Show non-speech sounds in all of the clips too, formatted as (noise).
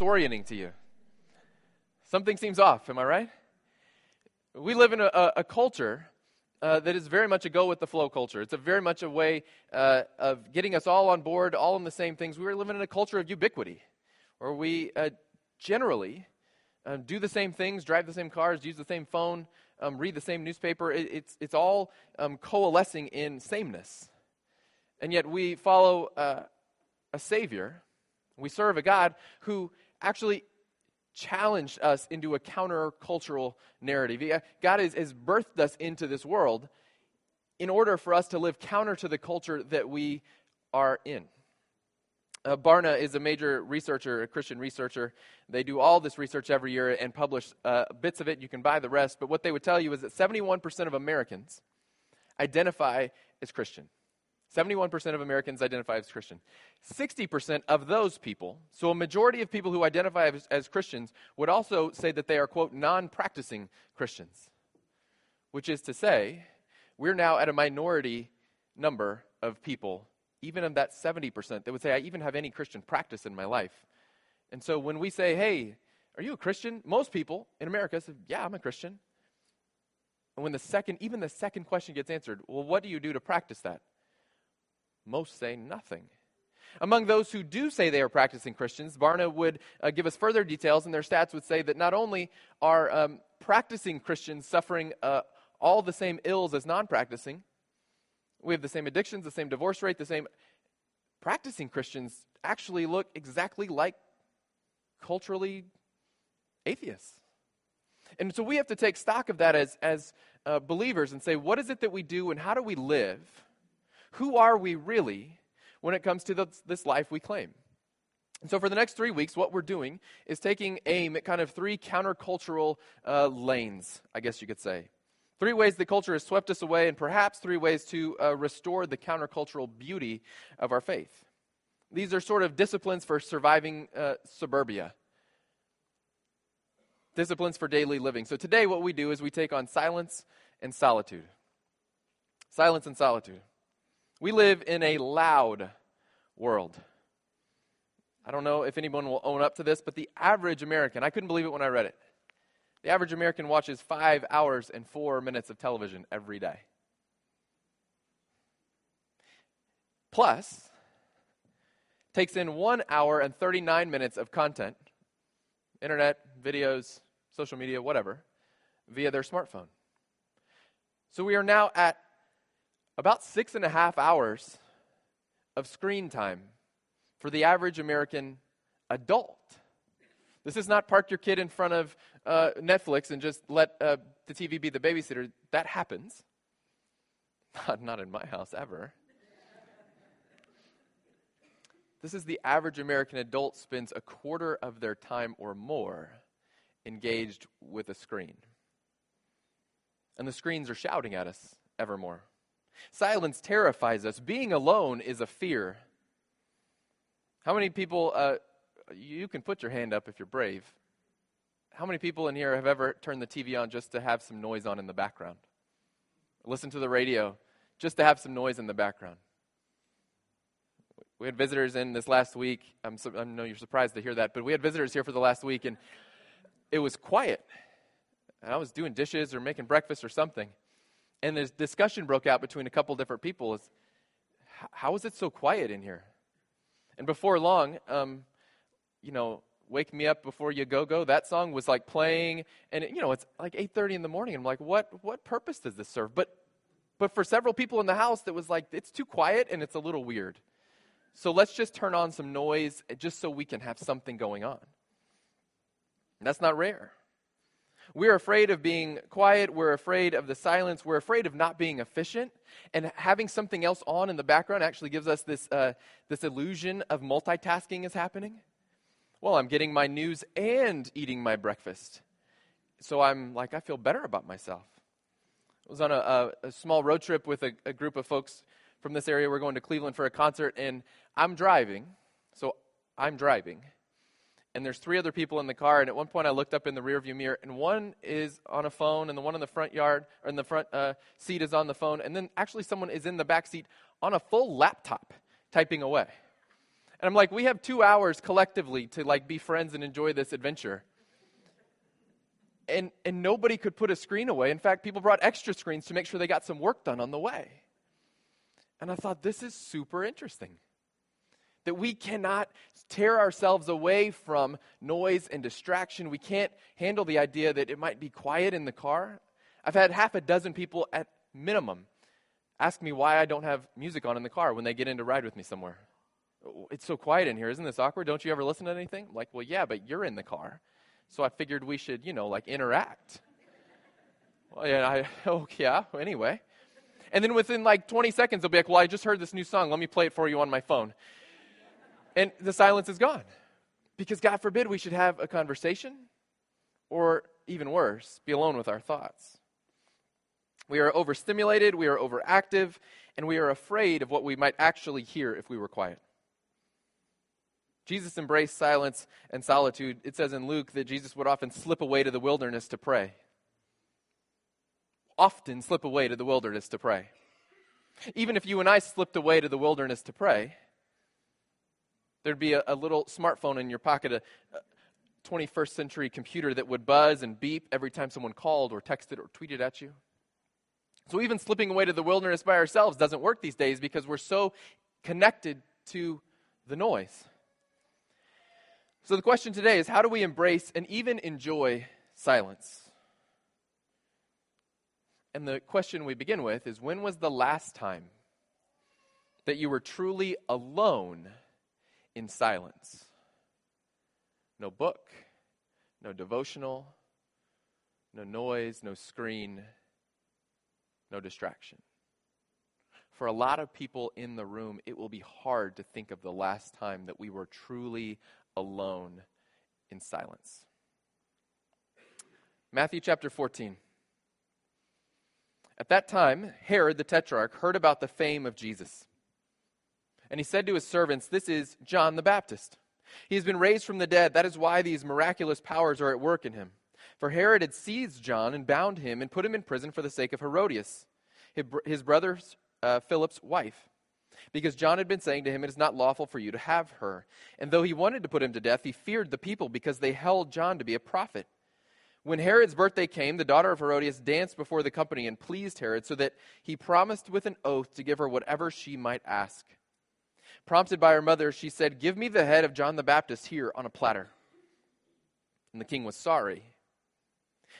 disorienting to you. Something seems off, am I right? We live in a, a culture uh, that is very much a go with the flow culture. It's a very much a way uh, of getting us all on board, all in the same things. We are living in a culture of ubiquity, where we uh, generally um, do the same things, drive the same cars, use the same phone, um, read the same newspaper. It, it's, it's all um, coalescing in sameness. And yet we follow uh, a Savior, we serve a God who actually challenged us into a countercultural narrative. God has, has birthed us into this world in order for us to live counter to the culture that we are in. Uh, Barna is a major researcher, a Christian researcher. They do all this research every year and publish uh, bits of it. You can buy the rest. But what they would tell you is that 71% of Americans identify as Christian. 71% of Americans identify as Christian. 60% of those people, so a majority of people who identify as, as Christians, would also say that they are, quote, non practicing Christians. Which is to say, we're now at a minority number of people, even of that 70%, that would say, I even have any Christian practice in my life. And so when we say, hey, are you a Christian? Most people in America say, yeah, I'm a Christian. And when the second, even the second question gets answered, well, what do you do to practice that? Most say nothing. Among those who do say they are practicing Christians, Barna would uh, give us further details, and their stats would say that not only are um, practicing Christians suffering uh, all the same ills as non practicing, we have the same addictions, the same divorce rate, the same. Practicing Christians actually look exactly like culturally atheists. And so we have to take stock of that as, as uh, believers and say, what is it that we do and how do we live? Who are we really when it comes to this, this life we claim? And so, for the next three weeks, what we're doing is taking aim at kind of three countercultural uh, lanes, I guess you could say. Three ways the culture has swept us away, and perhaps three ways to uh, restore the countercultural beauty of our faith. These are sort of disciplines for surviving uh, suburbia, disciplines for daily living. So, today, what we do is we take on silence and solitude. Silence and solitude. We live in a loud world. I don't know if anyone will own up to this, but the average American, I couldn't believe it when I read it. The average American watches five hours and four minutes of television every day. Plus, takes in one hour and 39 minutes of content internet, videos, social media, whatever via their smartphone. So we are now at about six and a half hours of screen time for the average American adult. This is not park your kid in front of uh, Netflix and just let uh, the TV be the babysitter. That happens. (laughs) Not, not in my house ever. This is the average American adult spends a quarter of their time or more engaged with a screen. And the screens are shouting at us evermore. Silence terrifies us. Being alone is a fear. How many people, uh, you can put your hand up if you're brave. How many people in here have ever turned the TV on just to have some noise on in the background? Listen to the radio just to have some noise in the background. We had visitors in this last week. I know you're surprised to hear that, but we had visitors here for the last week, and it was quiet. I was doing dishes or making breakfast or something and this discussion broke out between a couple different people is how is it so quiet in here? And before long um, you know wake me up before you go go that song was like playing and it, you know it's like 8.30 in the morning. I'm like what what purpose does this serve? But but for several people in the house that was like it's too quiet and it's a little weird. So let's just turn on some noise just so we can have something going on. And that's not rare we're afraid of being quiet. We're afraid of the silence. We're afraid of not being efficient. And having something else on in the background actually gives us this, uh, this illusion of multitasking is happening. Well, I'm getting my news and eating my breakfast. So I'm like, I feel better about myself. I was on a, a, a small road trip with a, a group of folks from this area. We're going to Cleveland for a concert, and I'm driving. So I'm driving and there's three other people in the car. And at one point, I looked up in the rearview mirror, and one is on a phone, and the one in the front yard or in the front uh, seat is on the phone, and then actually someone is in the back seat on a full laptop typing away. And I'm like, we have two hours collectively to like be friends and enjoy this adventure. And, and nobody could put a screen away. In fact, people brought extra screens to make sure they got some work done on the way. And I thought, this is super interesting. That we cannot tear ourselves away from noise and distraction. We can't handle the idea that it might be quiet in the car. I've had half a dozen people at minimum ask me why I don't have music on in the car when they get in to ride with me somewhere. It's so quiet in here. Isn't this awkward? Don't you ever listen to anything? I'm like, well, yeah, but you're in the car. So I figured we should, you know, like interact. well, yeah, I, (laughs) oh, yeah, anyway. And then within like 20 seconds, they'll be like, well, I just heard this new song. Let me play it for you on my phone. And the silence is gone. Because God forbid we should have a conversation or even worse, be alone with our thoughts. We are overstimulated, we are overactive, and we are afraid of what we might actually hear if we were quiet. Jesus embraced silence and solitude. It says in Luke that Jesus would often slip away to the wilderness to pray. Often slip away to the wilderness to pray. Even if you and I slipped away to the wilderness to pray, there'd be a, a little smartphone in your pocket, a, a 21st century computer that would buzz and beep every time someone called or texted or tweeted at you. So even slipping away to the wilderness by ourselves doesn't work these days because we're so connected to the noise. So the question today is how do we embrace and even enjoy silence? And the question we begin with is when was the last time that you were truly alone in silence? No book, no devotional, no noise, no screen, no distraction. For a lot of people in the room, it will be hard to think of the last time that we were truly alone in silence. Matthew chapter 14. At that time, Herod the Tetrarch heard about the fame of Jesus. And he said to his servants, This is John the Baptist. He has been raised from the dead. That is why these miraculous powers are at work in him. For Herod had seized John and bound him and put him in prison for the sake of Herodias, his brother uh, Philip's wife because John had been saying to him, It is not lawful for you to have her. And though he wanted to put him to death, he feared the people because they held John to be a prophet. When Herod's birthday came, the daughter of Herodias danced before the company and pleased Herod, so that he promised with an oath to give her whatever she might ask. Prompted by her mother, she said, Give me the head of John the Baptist here on a platter. And the king was sorry.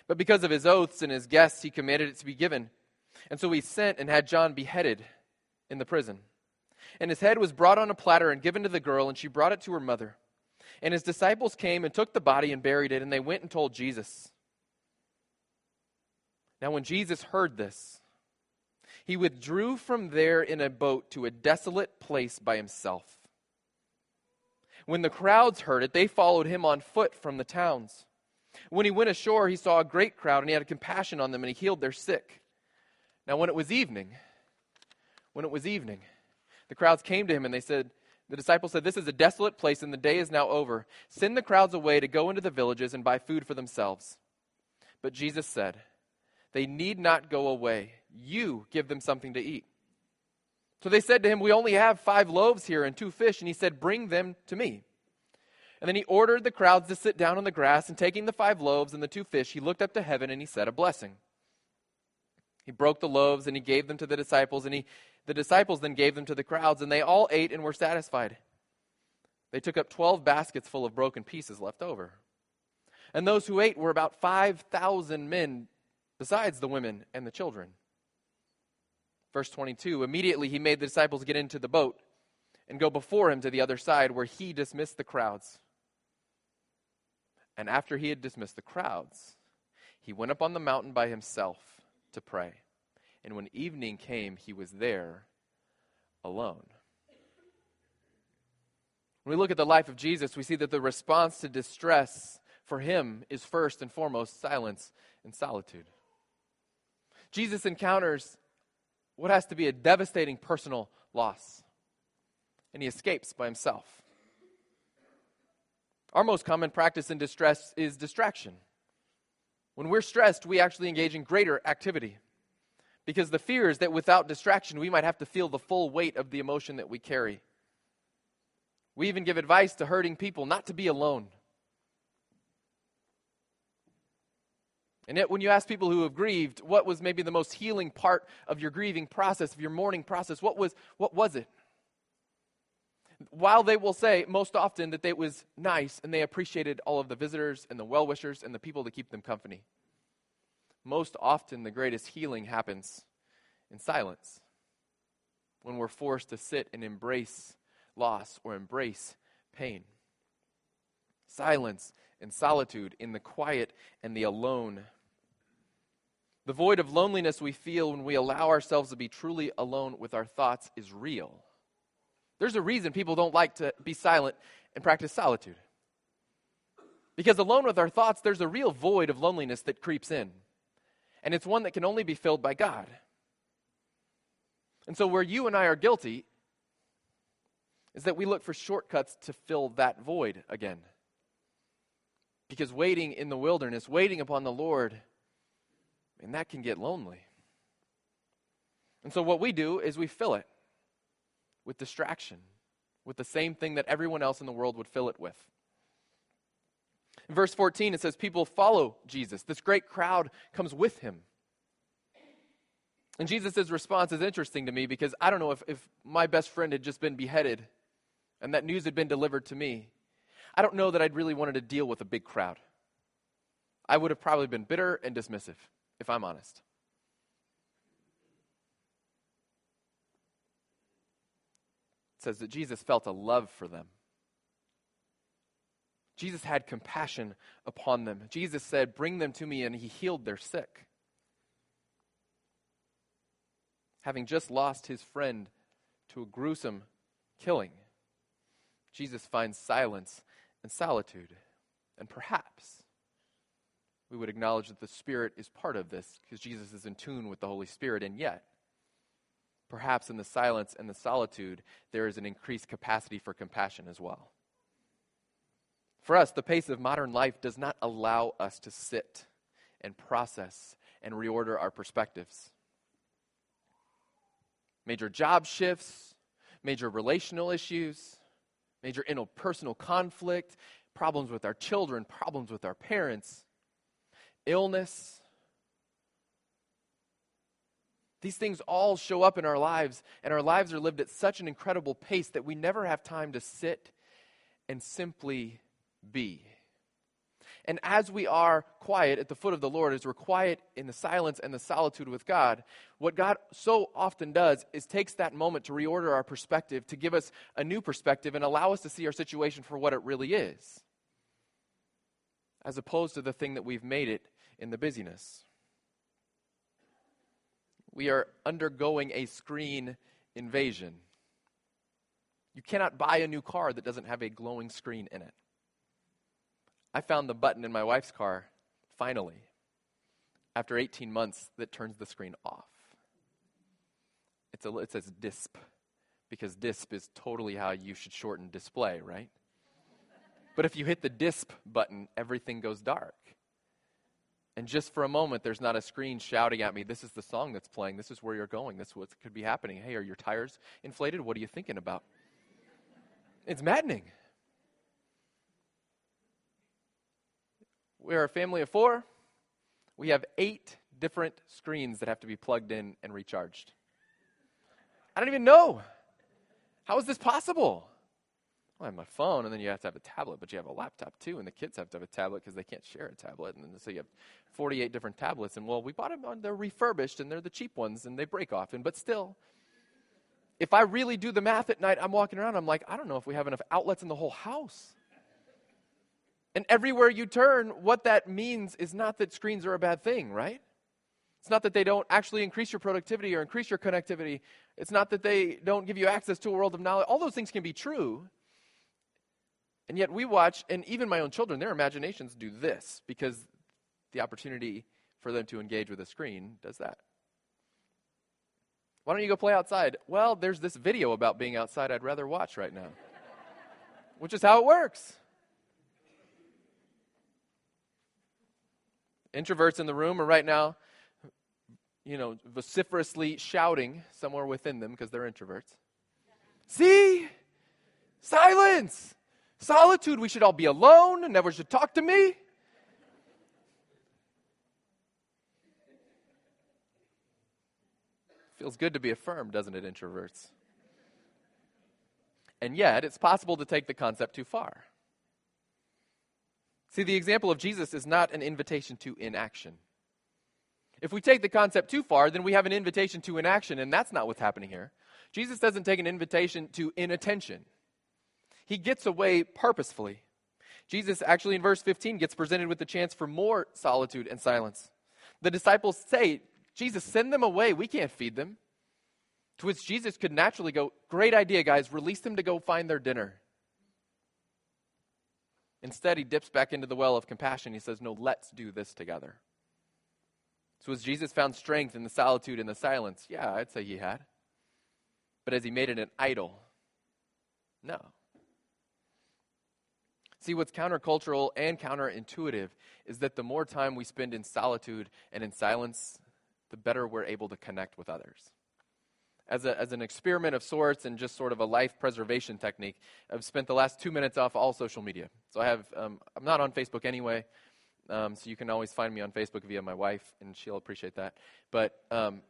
But because of his oaths and his guests, he commanded it to be given. And so he sent and had John beheaded in the prison. And his head was brought on a platter and given to the girl, and she brought it to her mother. And his disciples came and took the body and buried it, and they went and told Jesus. Now, when Jesus heard this, he withdrew from there in a boat to a desolate place by himself. When the crowds heard it, they followed him on foot from the towns. When he went ashore, he saw a great crowd, and he had compassion on them, and he healed their sick. Now, when it was evening, when it was evening, the crowds came to him and they said, The disciples said, This is a desolate place and the day is now over. Send the crowds away to go into the villages and buy food for themselves. But Jesus said, They need not go away. You give them something to eat. So they said to him, We only have five loaves here and two fish. And he said, Bring them to me. And then he ordered the crowds to sit down on the grass, and taking the five loaves and the two fish, he looked up to heaven and he said a blessing. He broke the loaves and he gave them to the disciples, and he, the disciples then gave them to the crowds, and they all ate and were satisfied. They took up 12 baskets full of broken pieces left over. And those who ate were about 5,000 men, besides the women and the children. Verse 22 Immediately he made the disciples get into the boat and go before him to the other side, where he dismissed the crowds. And after he had dismissed the crowds, he went up on the mountain by himself to pray. And when evening came, he was there alone. When we look at the life of Jesus, we see that the response to distress for him is first and foremost silence and solitude. Jesus encounters what has to be a devastating personal loss, and he escapes by himself. Our most common practice in distress is distraction. When we're stressed, we actually engage in greater activity because the fear is that without distraction, we might have to feel the full weight of the emotion that we carry. We even give advice to hurting people not to be alone. And yet, when you ask people who have grieved, what was maybe the most healing part of your grieving process, of your mourning process, what was, what was it? While they will say most often that it was nice and they appreciated all of the visitors and the well wishers and the people to keep them company, most often the greatest healing happens in silence when we're forced to sit and embrace loss or embrace pain. Silence and solitude in the quiet and the alone. The void of loneliness we feel when we allow ourselves to be truly alone with our thoughts is real. There's a reason people don't like to be silent and practice solitude. Because alone with our thoughts, there's a real void of loneliness that creeps in. And it's one that can only be filled by God. And so, where you and I are guilty is that we look for shortcuts to fill that void again. Because waiting in the wilderness, waiting upon the Lord, and that can get lonely. And so, what we do is we fill it with distraction, with the same thing that everyone else in the world would fill it with. In verse 14, it says, People follow Jesus. This great crowd comes with him. And Jesus' response is interesting to me because I don't know if, if my best friend had just been beheaded and that news had been delivered to me. I don't know that I'd really wanted to deal with a big crowd. I would have probably been bitter and dismissive, if I'm honest. It says that Jesus felt a love for them. Jesus had compassion upon them. Jesus said, Bring them to me, and he healed their sick having just lost his friend to a gruesome killing. Jesus finds silence and solitude. And perhaps we would acknowledge that the Spirit is part of this because Jesus is in tune with the Holy Spirit. And yet, perhaps in the silence and the solitude, there is an increased capacity for compassion as well. For us, the pace of modern life does not allow us to sit and process and reorder our perspectives major job shifts, major relational issues, major interpersonal conflict, problems with our children, problems with our parents, illness. These things all show up in our lives, and our lives are lived at such an incredible pace that we never have time to sit and simply be. And as we are quiet at the foot of the Lord, as we're quiet in the silence and the solitude with God, what God so often does is takes that moment to reorder our perspective, to give us a new perspective and allow us to see our situation for what it really is, as opposed to the thing that we've made it in the busyness. We are undergoing a screen invasion. You cannot buy a new car that doesn't have a glowing screen in it. I found the button in my wife's car, finally, after 18 months, that turns the screen off. It's a, it says DISP, because DISP is totally how you should shorten display, right? But if you hit the DISP button, everything goes dark. And just for a moment, there's not a screen shouting at me, this is the song that's playing, this is where you're going, this is what could be happening. Hey, are your tires inflated? What are you thinking about? It's maddening. We are a family of four. We have eight different screens that have to be plugged in and recharged. I don't even know. How is this possible? I have my phone, and then you have to have a tablet, but you have a laptop too, and the kids have to have a tablet because they can't share a tablet. And so you have 48 different tablets. And well, we bought them, uh, they're refurbished, and they're the cheap ones, and they break often. But still, if I really do the math at night, I'm walking around, I'm like, I don't know if we have enough outlets in the whole house. And everywhere you turn, what that means is not that screens are a bad thing, right? It's not that they don't actually increase your productivity or increase your connectivity. It's not that they don't give you access to a world of knowledge. All those things can be true. And yet we watch, and even my own children, their imaginations do this because the opportunity for them to engage with a screen does that. Why don't you go play outside? Well, there's this video about being outside I'd rather watch right now, (laughs) which is how it works. Introverts in the room are right now, you know, vociferously shouting somewhere within them because they're introverts. See? Silence! Solitude, we should all be alone and never should talk to me. Feels good to be affirmed, doesn't it, introverts? And yet, it's possible to take the concept too far. See, the example of Jesus is not an invitation to inaction. If we take the concept too far, then we have an invitation to inaction, and that's not what's happening here. Jesus doesn't take an invitation to inattention, he gets away purposefully. Jesus, actually, in verse 15, gets presented with the chance for more solitude and silence. The disciples say, Jesus, send them away. We can't feed them. To which Jesus could naturally go, Great idea, guys. Release them to go find their dinner. Instead, he dips back into the well of compassion. He says, No, let's do this together. So, has Jesus found strength in the solitude and the silence? Yeah, I'd say he had. But has he made it an idol? No. See, what's countercultural and counterintuitive is that the more time we spend in solitude and in silence, the better we're able to connect with others. As, a, as an experiment of sorts and just sort of a life preservation technique, I've spent the last two minutes off all social media. So I have, um, I'm not on Facebook anyway, um, so you can always find me on Facebook via my wife, and she'll appreciate that. But um,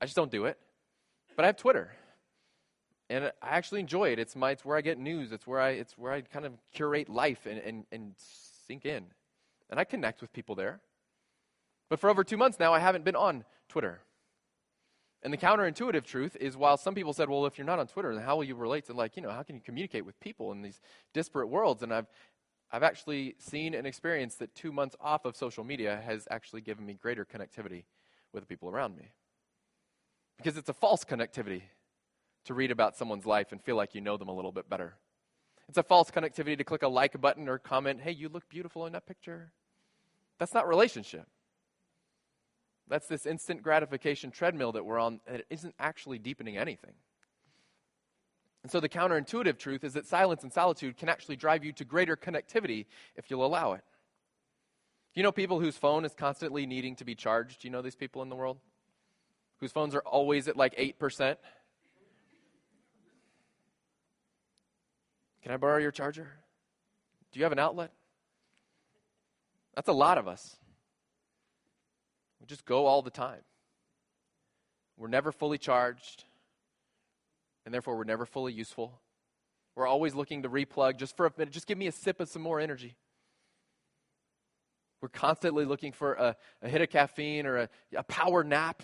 I just don't do it. But I have Twitter, and I actually enjoy it. It's my, it's where I get news. It's where I, it's where I kind of curate life and, and, and sink in, and I connect with people there. But for over two months now, I haven't been on Twitter. And the counterintuitive truth is while some people said, well, if you're not on Twitter, then how will you relate to, like, you know, how can you communicate with people in these disparate worlds? And I've, I've actually seen and experienced that two months off of social media has actually given me greater connectivity with the people around me. Because it's a false connectivity to read about someone's life and feel like you know them a little bit better. It's a false connectivity to click a like button or comment, hey, you look beautiful in that picture. That's not relationship. That's this instant gratification treadmill that we're on that isn't actually deepening anything. And so the counterintuitive truth is that silence and solitude can actually drive you to greater connectivity if you'll allow it. You know people whose phone is constantly needing to be charged? Do you know these people in the world? Whose phones are always at like 8%? Can I borrow your charger? Do you have an outlet? That's a lot of us. We just go all the time. We're never fully charged, and therefore we're never fully useful. We're always looking to replug just for a minute. Just give me a sip of some more energy. We're constantly looking for a, a hit of caffeine or a, a power nap,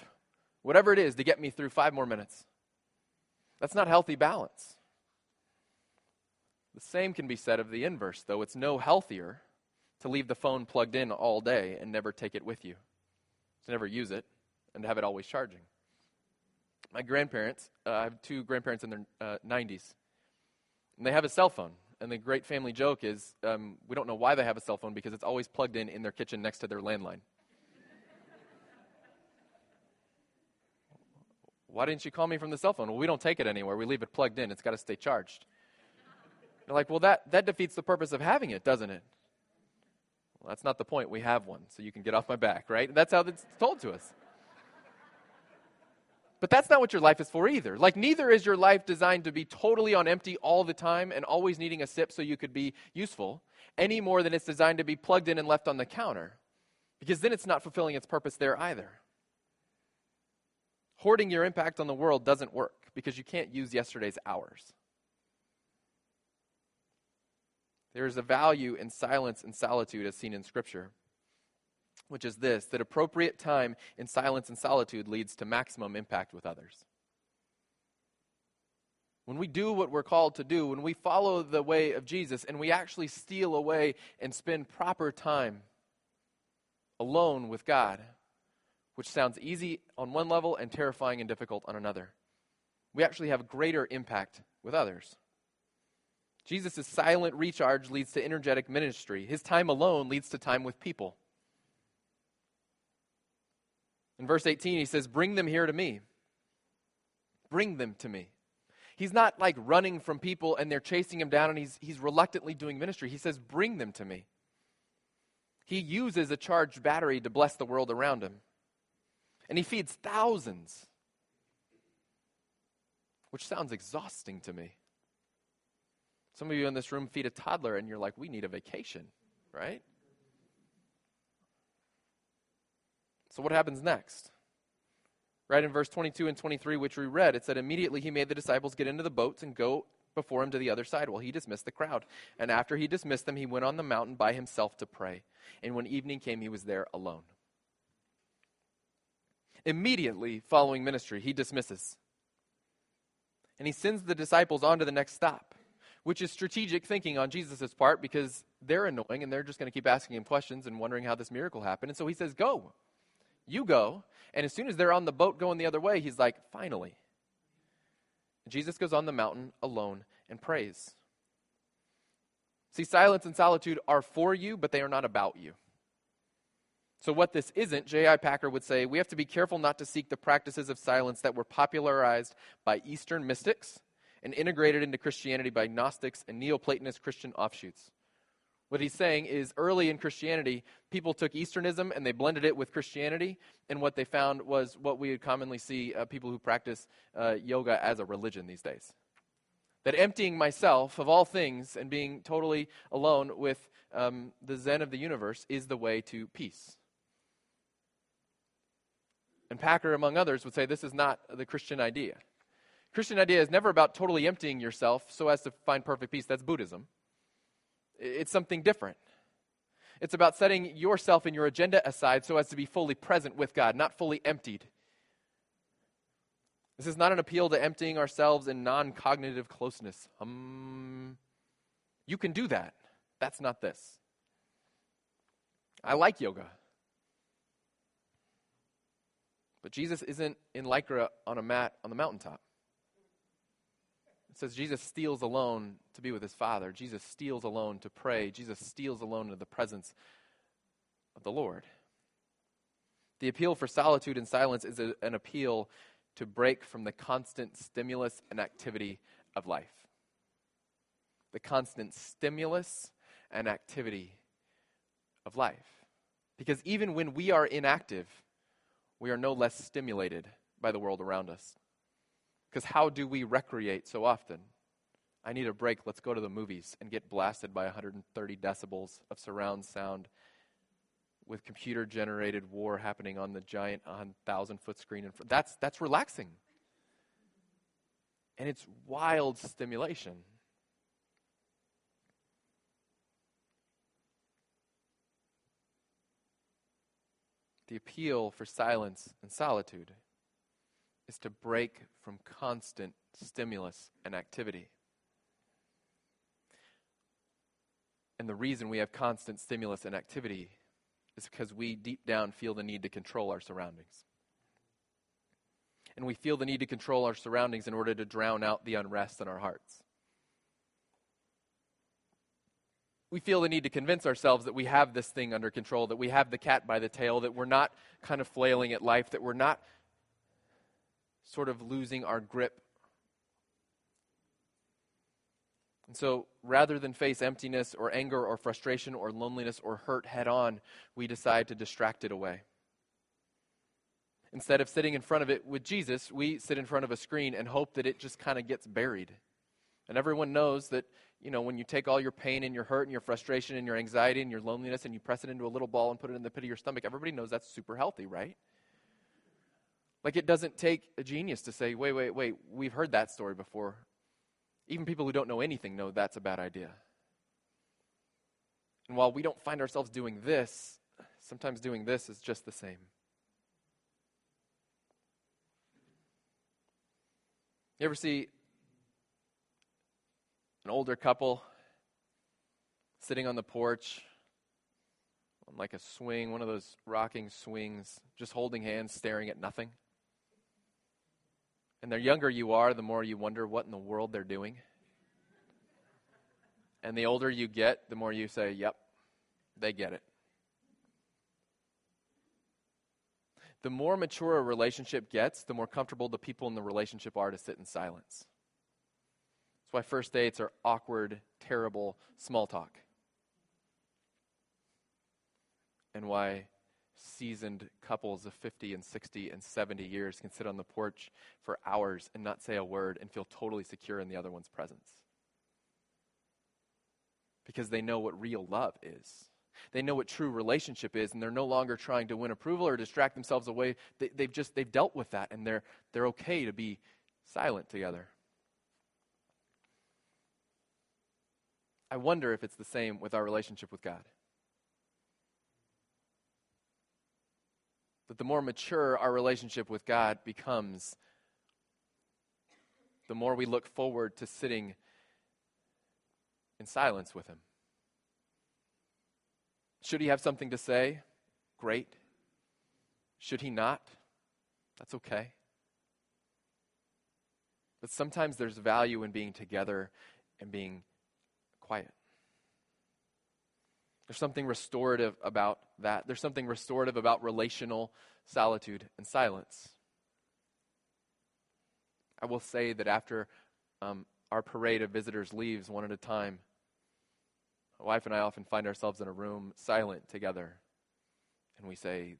whatever it is, to get me through five more minutes. That's not healthy balance. The same can be said of the inverse, though. It's no healthier to leave the phone plugged in all day and never take it with you to never use it and to have it always charging. My grandparents, uh, I have two grandparents in their uh, 90s, and they have a cell phone. And the great family joke is um, we don't know why they have a cell phone because it's always plugged in in their kitchen next to their landline. why didn't you call me from the cell phone? Well, we don't take it anywhere. We leave it plugged in. It's got to stay charged. They're like, well, that, that defeats the purpose of having it, doesn't it? Well, that's not the point. We have one, so you can get off my back, right? That's how it's told to us. But that's not what your life is for either. Like, neither is your life designed to be totally on empty all the time and always needing a sip so you could be useful, any more than it's designed to be plugged in and left on the counter, because then it's not fulfilling its purpose there either. Hoarding your impact on the world doesn't work because you can't use yesterday's hours. There is a value in silence and solitude as seen in Scripture, which is this that appropriate time in silence and solitude leads to maximum impact with others. When we do what we're called to do, when we follow the way of Jesus and we actually steal away and spend proper time alone with God, which sounds easy on one level and terrifying and difficult on another, we actually have greater impact with others. Jesus' silent recharge leads to energetic ministry. His time alone leads to time with people. In verse 18, he says, Bring them here to me. Bring them to me. He's not like running from people and they're chasing him down and he's, he's reluctantly doing ministry. He says, Bring them to me. He uses a charged battery to bless the world around him. And he feeds thousands, which sounds exhausting to me. Some of you in this room feed a toddler and you're like, we need a vacation, right? So, what happens next? Right in verse 22 and 23, which we read, it said, Immediately he made the disciples get into the boats and go before him to the other side while he dismissed the crowd. And after he dismissed them, he went on the mountain by himself to pray. And when evening came, he was there alone. Immediately following ministry, he dismisses. And he sends the disciples on to the next stop, which is strategic thinking on Jesus' part because they're annoying and they're just going to keep asking him questions and wondering how this miracle happened. And so he says, Go. You go. And as soon as they're on the boat going the other way, he's like, Finally. Jesus goes on the mountain alone and prays. See, silence and solitude are for you, but they are not about you. So, what this isn't, J.I. Packer would say, we have to be careful not to seek the practices of silence that were popularized by Eastern mystics and integrated into Christianity by Gnostics and Neoplatonist Christian offshoots. What he's saying is early in Christianity, people took Easternism and they blended it with Christianity, and what they found was what we would commonly see uh, people who practice uh, yoga as a religion these days. That emptying myself of all things and being totally alone with um, the Zen of the universe is the way to peace. And Packer, among others, would say this is not the Christian idea. Christian idea is never about totally emptying yourself so as to find perfect peace. That's Buddhism. It's something different. It's about setting yourself and your agenda aside so as to be fully present with God, not fully emptied. This is not an appeal to emptying ourselves in non cognitive closeness. Um, you can do that. That's not this. I like yoga. But Jesus isn't in Lycra on a mat on the mountaintop. It says Jesus steals alone to be with his Father. Jesus steals alone to pray. Jesus steals alone into the presence of the Lord. The appeal for solitude and silence is a, an appeal to break from the constant stimulus and activity of life. The constant stimulus and activity of life. Because even when we are inactive, we are no less stimulated by the world around us. Because how do we recreate so often? I need a break. Let's go to the movies and get blasted by 130 decibels of surround sound with computer generated war happening on the giant 1,000 foot screen. In front. That's, that's relaxing. And it's wild stimulation. The appeal for silence and solitude is to break from constant stimulus and activity. And the reason we have constant stimulus and activity is because we deep down feel the need to control our surroundings. And we feel the need to control our surroundings in order to drown out the unrest in our hearts. we feel the need to convince ourselves that we have this thing under control, that we have the cat by the tail, that we're not kind of flailing at life, that we're not sort of losing our grip. And so, rather than face emptiness or anger or frustration or loneliness or hurt head on, we decide to distract it away. Instead of sitting in front of it with Jesus, we sit in front of a screen and hope that it just kind of gets buried. And everyone knows that you know, when you take all your pain and your hurt and your frustration and your anxiety and your loneliness and you press it into a little ball and put it in the pit of your stomach, everybody knows that's super healthy, right? Like it doesn't take a genius to say, wait, wait, wait, we've heard that story before. Even people who don't know anything know that's a bad idea. And while we don't find ourselves doing this, sometimes doing this is just the same. You ever see an older couple sitting on the porch on like a swing, one of those rocking swings, just holding hands, staring at nothing. And the younger you are, the more you wonder what in the world they're doing. And the older you get, the more you say, yep, they get it. The more mature a relationship gets, the more comfortable the people in the relationship are to sit in silence That's why first dates are awkward, terrible small talk. And why seasoned couples of 50 and 60 and 70 years can sit on the porch for hours and not say a word and feel totally secure in the other one's presence. because they know what real love is. They know what true relationship is, and they're no longer trying to win approval or distract themselves away. They, they've just they've dealt with that, and they're they're okay to be silent together. I wonder if it's the same with our relationship with God. That the more mature our relationship with God becomes, the more we look forward to sitting in silence with Him. Should He have something to say? Great. Should He not? That's okay. But sometimes there's value in being together and being quiet. There's something restorative about that. There's something restorative about relational solitude and silence. I will say that after um, our parade of visitors leaves one at a time, my wife and I often find ourselves in a room silent together. And we say,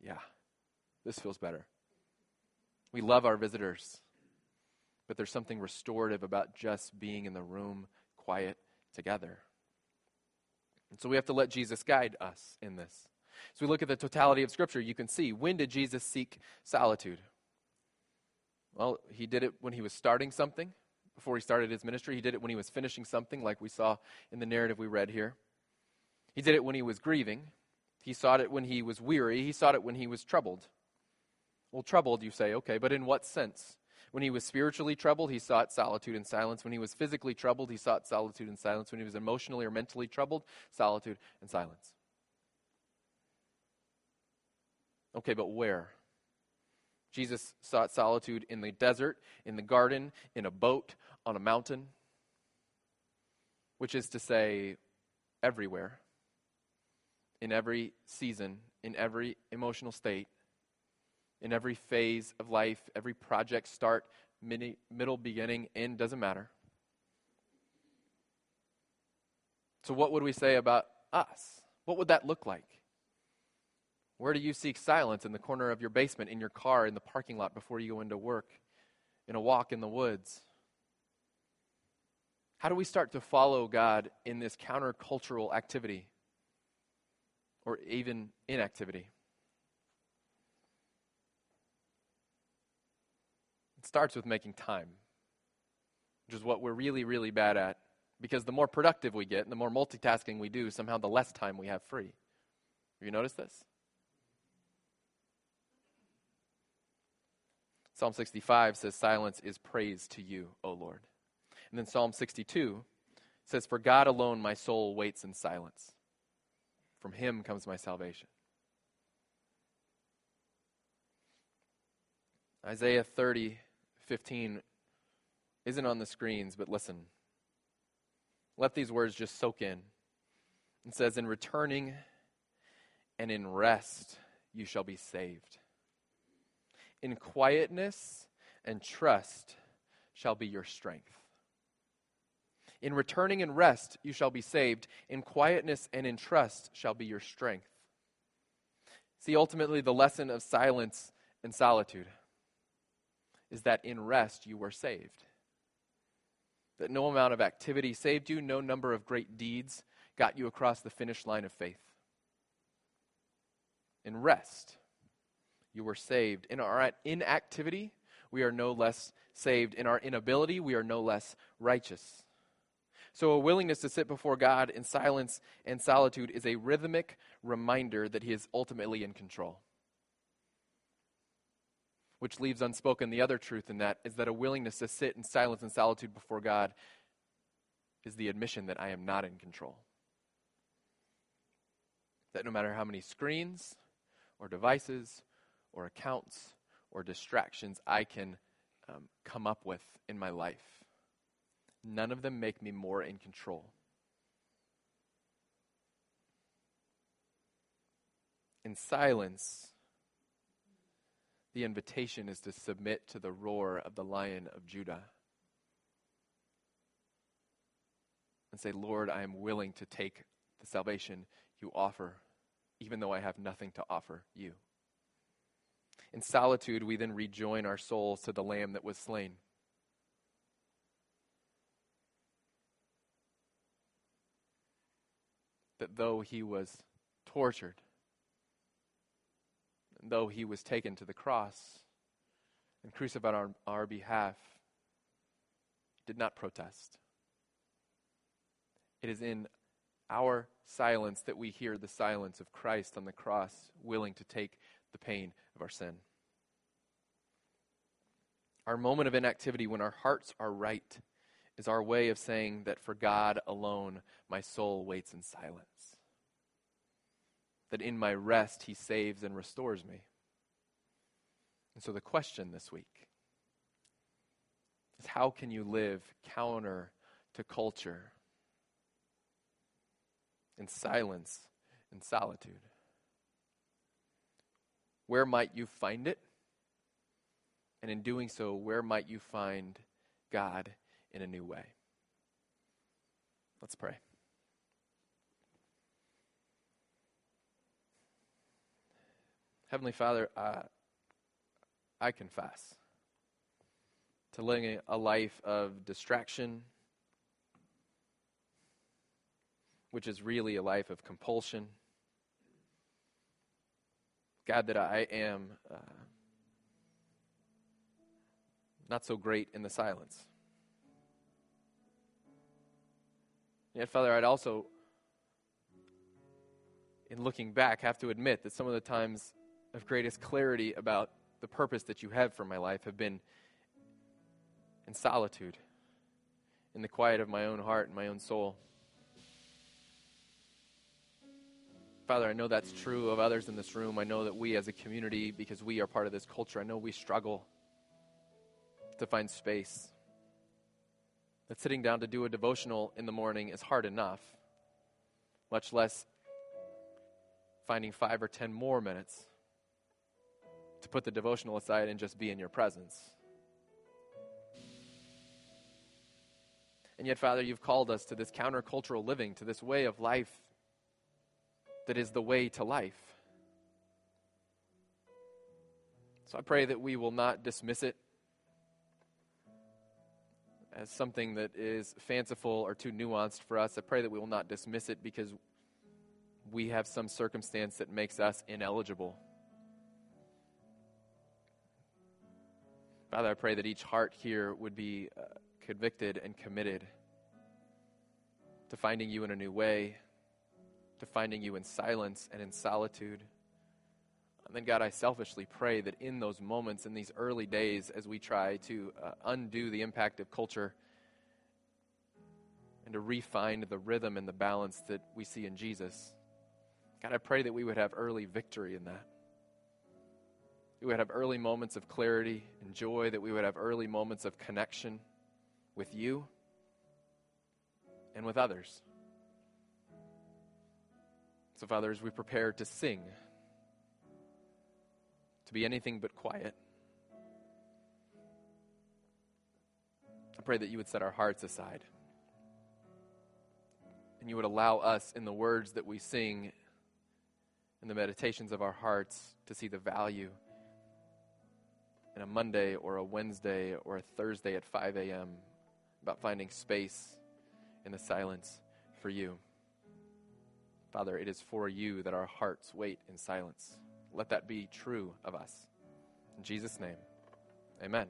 Yeah, this feels better. We love our visitors, but there's something restorative about just being in the room quiet together. And so we have to let Jesus guide us in this. As we look at the totality of Scripture, you can see when did Jesus seek solitude? Well, he did it when he was starting something, before he started his ministry. He did it when he was finishing something, like we saw in the narrative we read here. He did it when he was grieving. He sought it when he was weary. He sought it when he was troubled. Well, troubled, you say, okay, but in what sense? When he was spiritually troubled, he sought solitude and silence. When he was physically troubled, he sought solitude and silence. When he was emotionally or mentally troubled, solitude and silence. Okay, but where? Jesus sought solitude in the desert, in the garden, in a boat, on a mountain, which is to say, everywhere, in every season, in every emotional state, in every phase of life, every project start, mini, middle, beginning, end, doesn't matter. So, what would we say about us? What would that look like? Where do you seek silence? In the corner of your basement, in your car, in the parking lot before you go into work, in a walk in the woods? How do we start to follow God in this countercultural activity or even inactivity? Starts with making time, which is what we're really, really bad at. Because the more productive we get and the more multitasking we do, somehow the less time we have free. Have you noticed this? Psalm 65 says, Silence is praise to you, O Lord. And then Psalm 62 says, For God alone my soul waits in silence. From him comes my salvation. Isaiah 30 15 isn't on the screens, but listen. Let these words just soak in. It says, In returning and in rest you shall be saved. In quietness and trust shall be your strength. In returning and rest you shall be saved. In quietness and in trust shall be your strength. See, ultimately, the lesson of silence and solitude is that in rest you were saved. That no amount of activity saved you, no number of great deeds got you across the finish line of faith. In rest, you were saved. In our inactivity, we are no less saved. In our inability, we are no less righteous. So, a willingness to sit before God in silence and solitude is a rhythmic reminder that He is ultimately in control which leaves unspoken the other truth in that is that a willingness to sit in silence and solitude before God is the admission that I am not in control. That no matter how many screens or devices or accounts or distractions I can um, come up with in my life, none of them make me more in control. In silence, the invitation is to submit to the roar of the lion of Judah and say, Lord, I am willing to take the salvation you offer, even though I have nothing to offer you. In solitude, we then rejoin our souls to the Lamb that was slain. that though he was tortured, though he was taken to the cross and crucified on our behalf, did not protest. It is in our silence that we hear the silence of Christ on the cross, willing to take the pain of our sin. Our moment of inactivity, when our hearts are right, is our way of saying that for God alone, my soul waits in silence. That in my rest, He saves and restores me. And so the question this week is how can you live counter to culture? in silence and solitude? Where might you find it? And in doing so, where might you find God in a new way? Let's pray. Heavenly Father, uh, I confess to living a life of distraction which is really a life of compulsion. God, that I am uh, not so great in the silence. Yet, Father, I'd also, in looking back, have to admit that some of the times of greatest clarity about the purpose that you have for my life have been in solitude, in the quiet of my own heart and my own soul. Father, I know that's true of others in this room. I know that we as a community, because we are part of this culture, I know we struggle to find space. That sitting down to do a devotional in the morning is hard enough, much less finding five or ten more minutes to put the devotional aside and just be in your presence. And yet, Father, you've called us to this countercultural living, to this way of life that is the way to life. So I pray that we will not dismiss it as something that is fanciful or too nuanced for us. I pray that we will not dismiss it because we have some circumstance that makes us ineligible. Father, I pray that each heart here would be uh, convicted and committed to finding you in a new way to finding you in silence and in solitude. And then, God, I selfishly pray that in those moments, in these early days, as we try to uh, undo the impact of culture and to refine the rhythm and the balance that we see in Jesus, God, I pray that we would have early victory in that. We would have early moments of clarity and joy, that we would have early moments of connection with you and with others. So, Father, as we prepare to sing, to be anything but quiet, I pray that you would set our hearts aside. And you would allow us, in the words that we sing, in the meditations of our hearts, to see the value a Monday or a Wednesday or a Thursday at 5 a.m. about finding space in the silence for you. Father, it is for you that our hearts wait in silence. Let that be true of us. In Jesus' name, amen.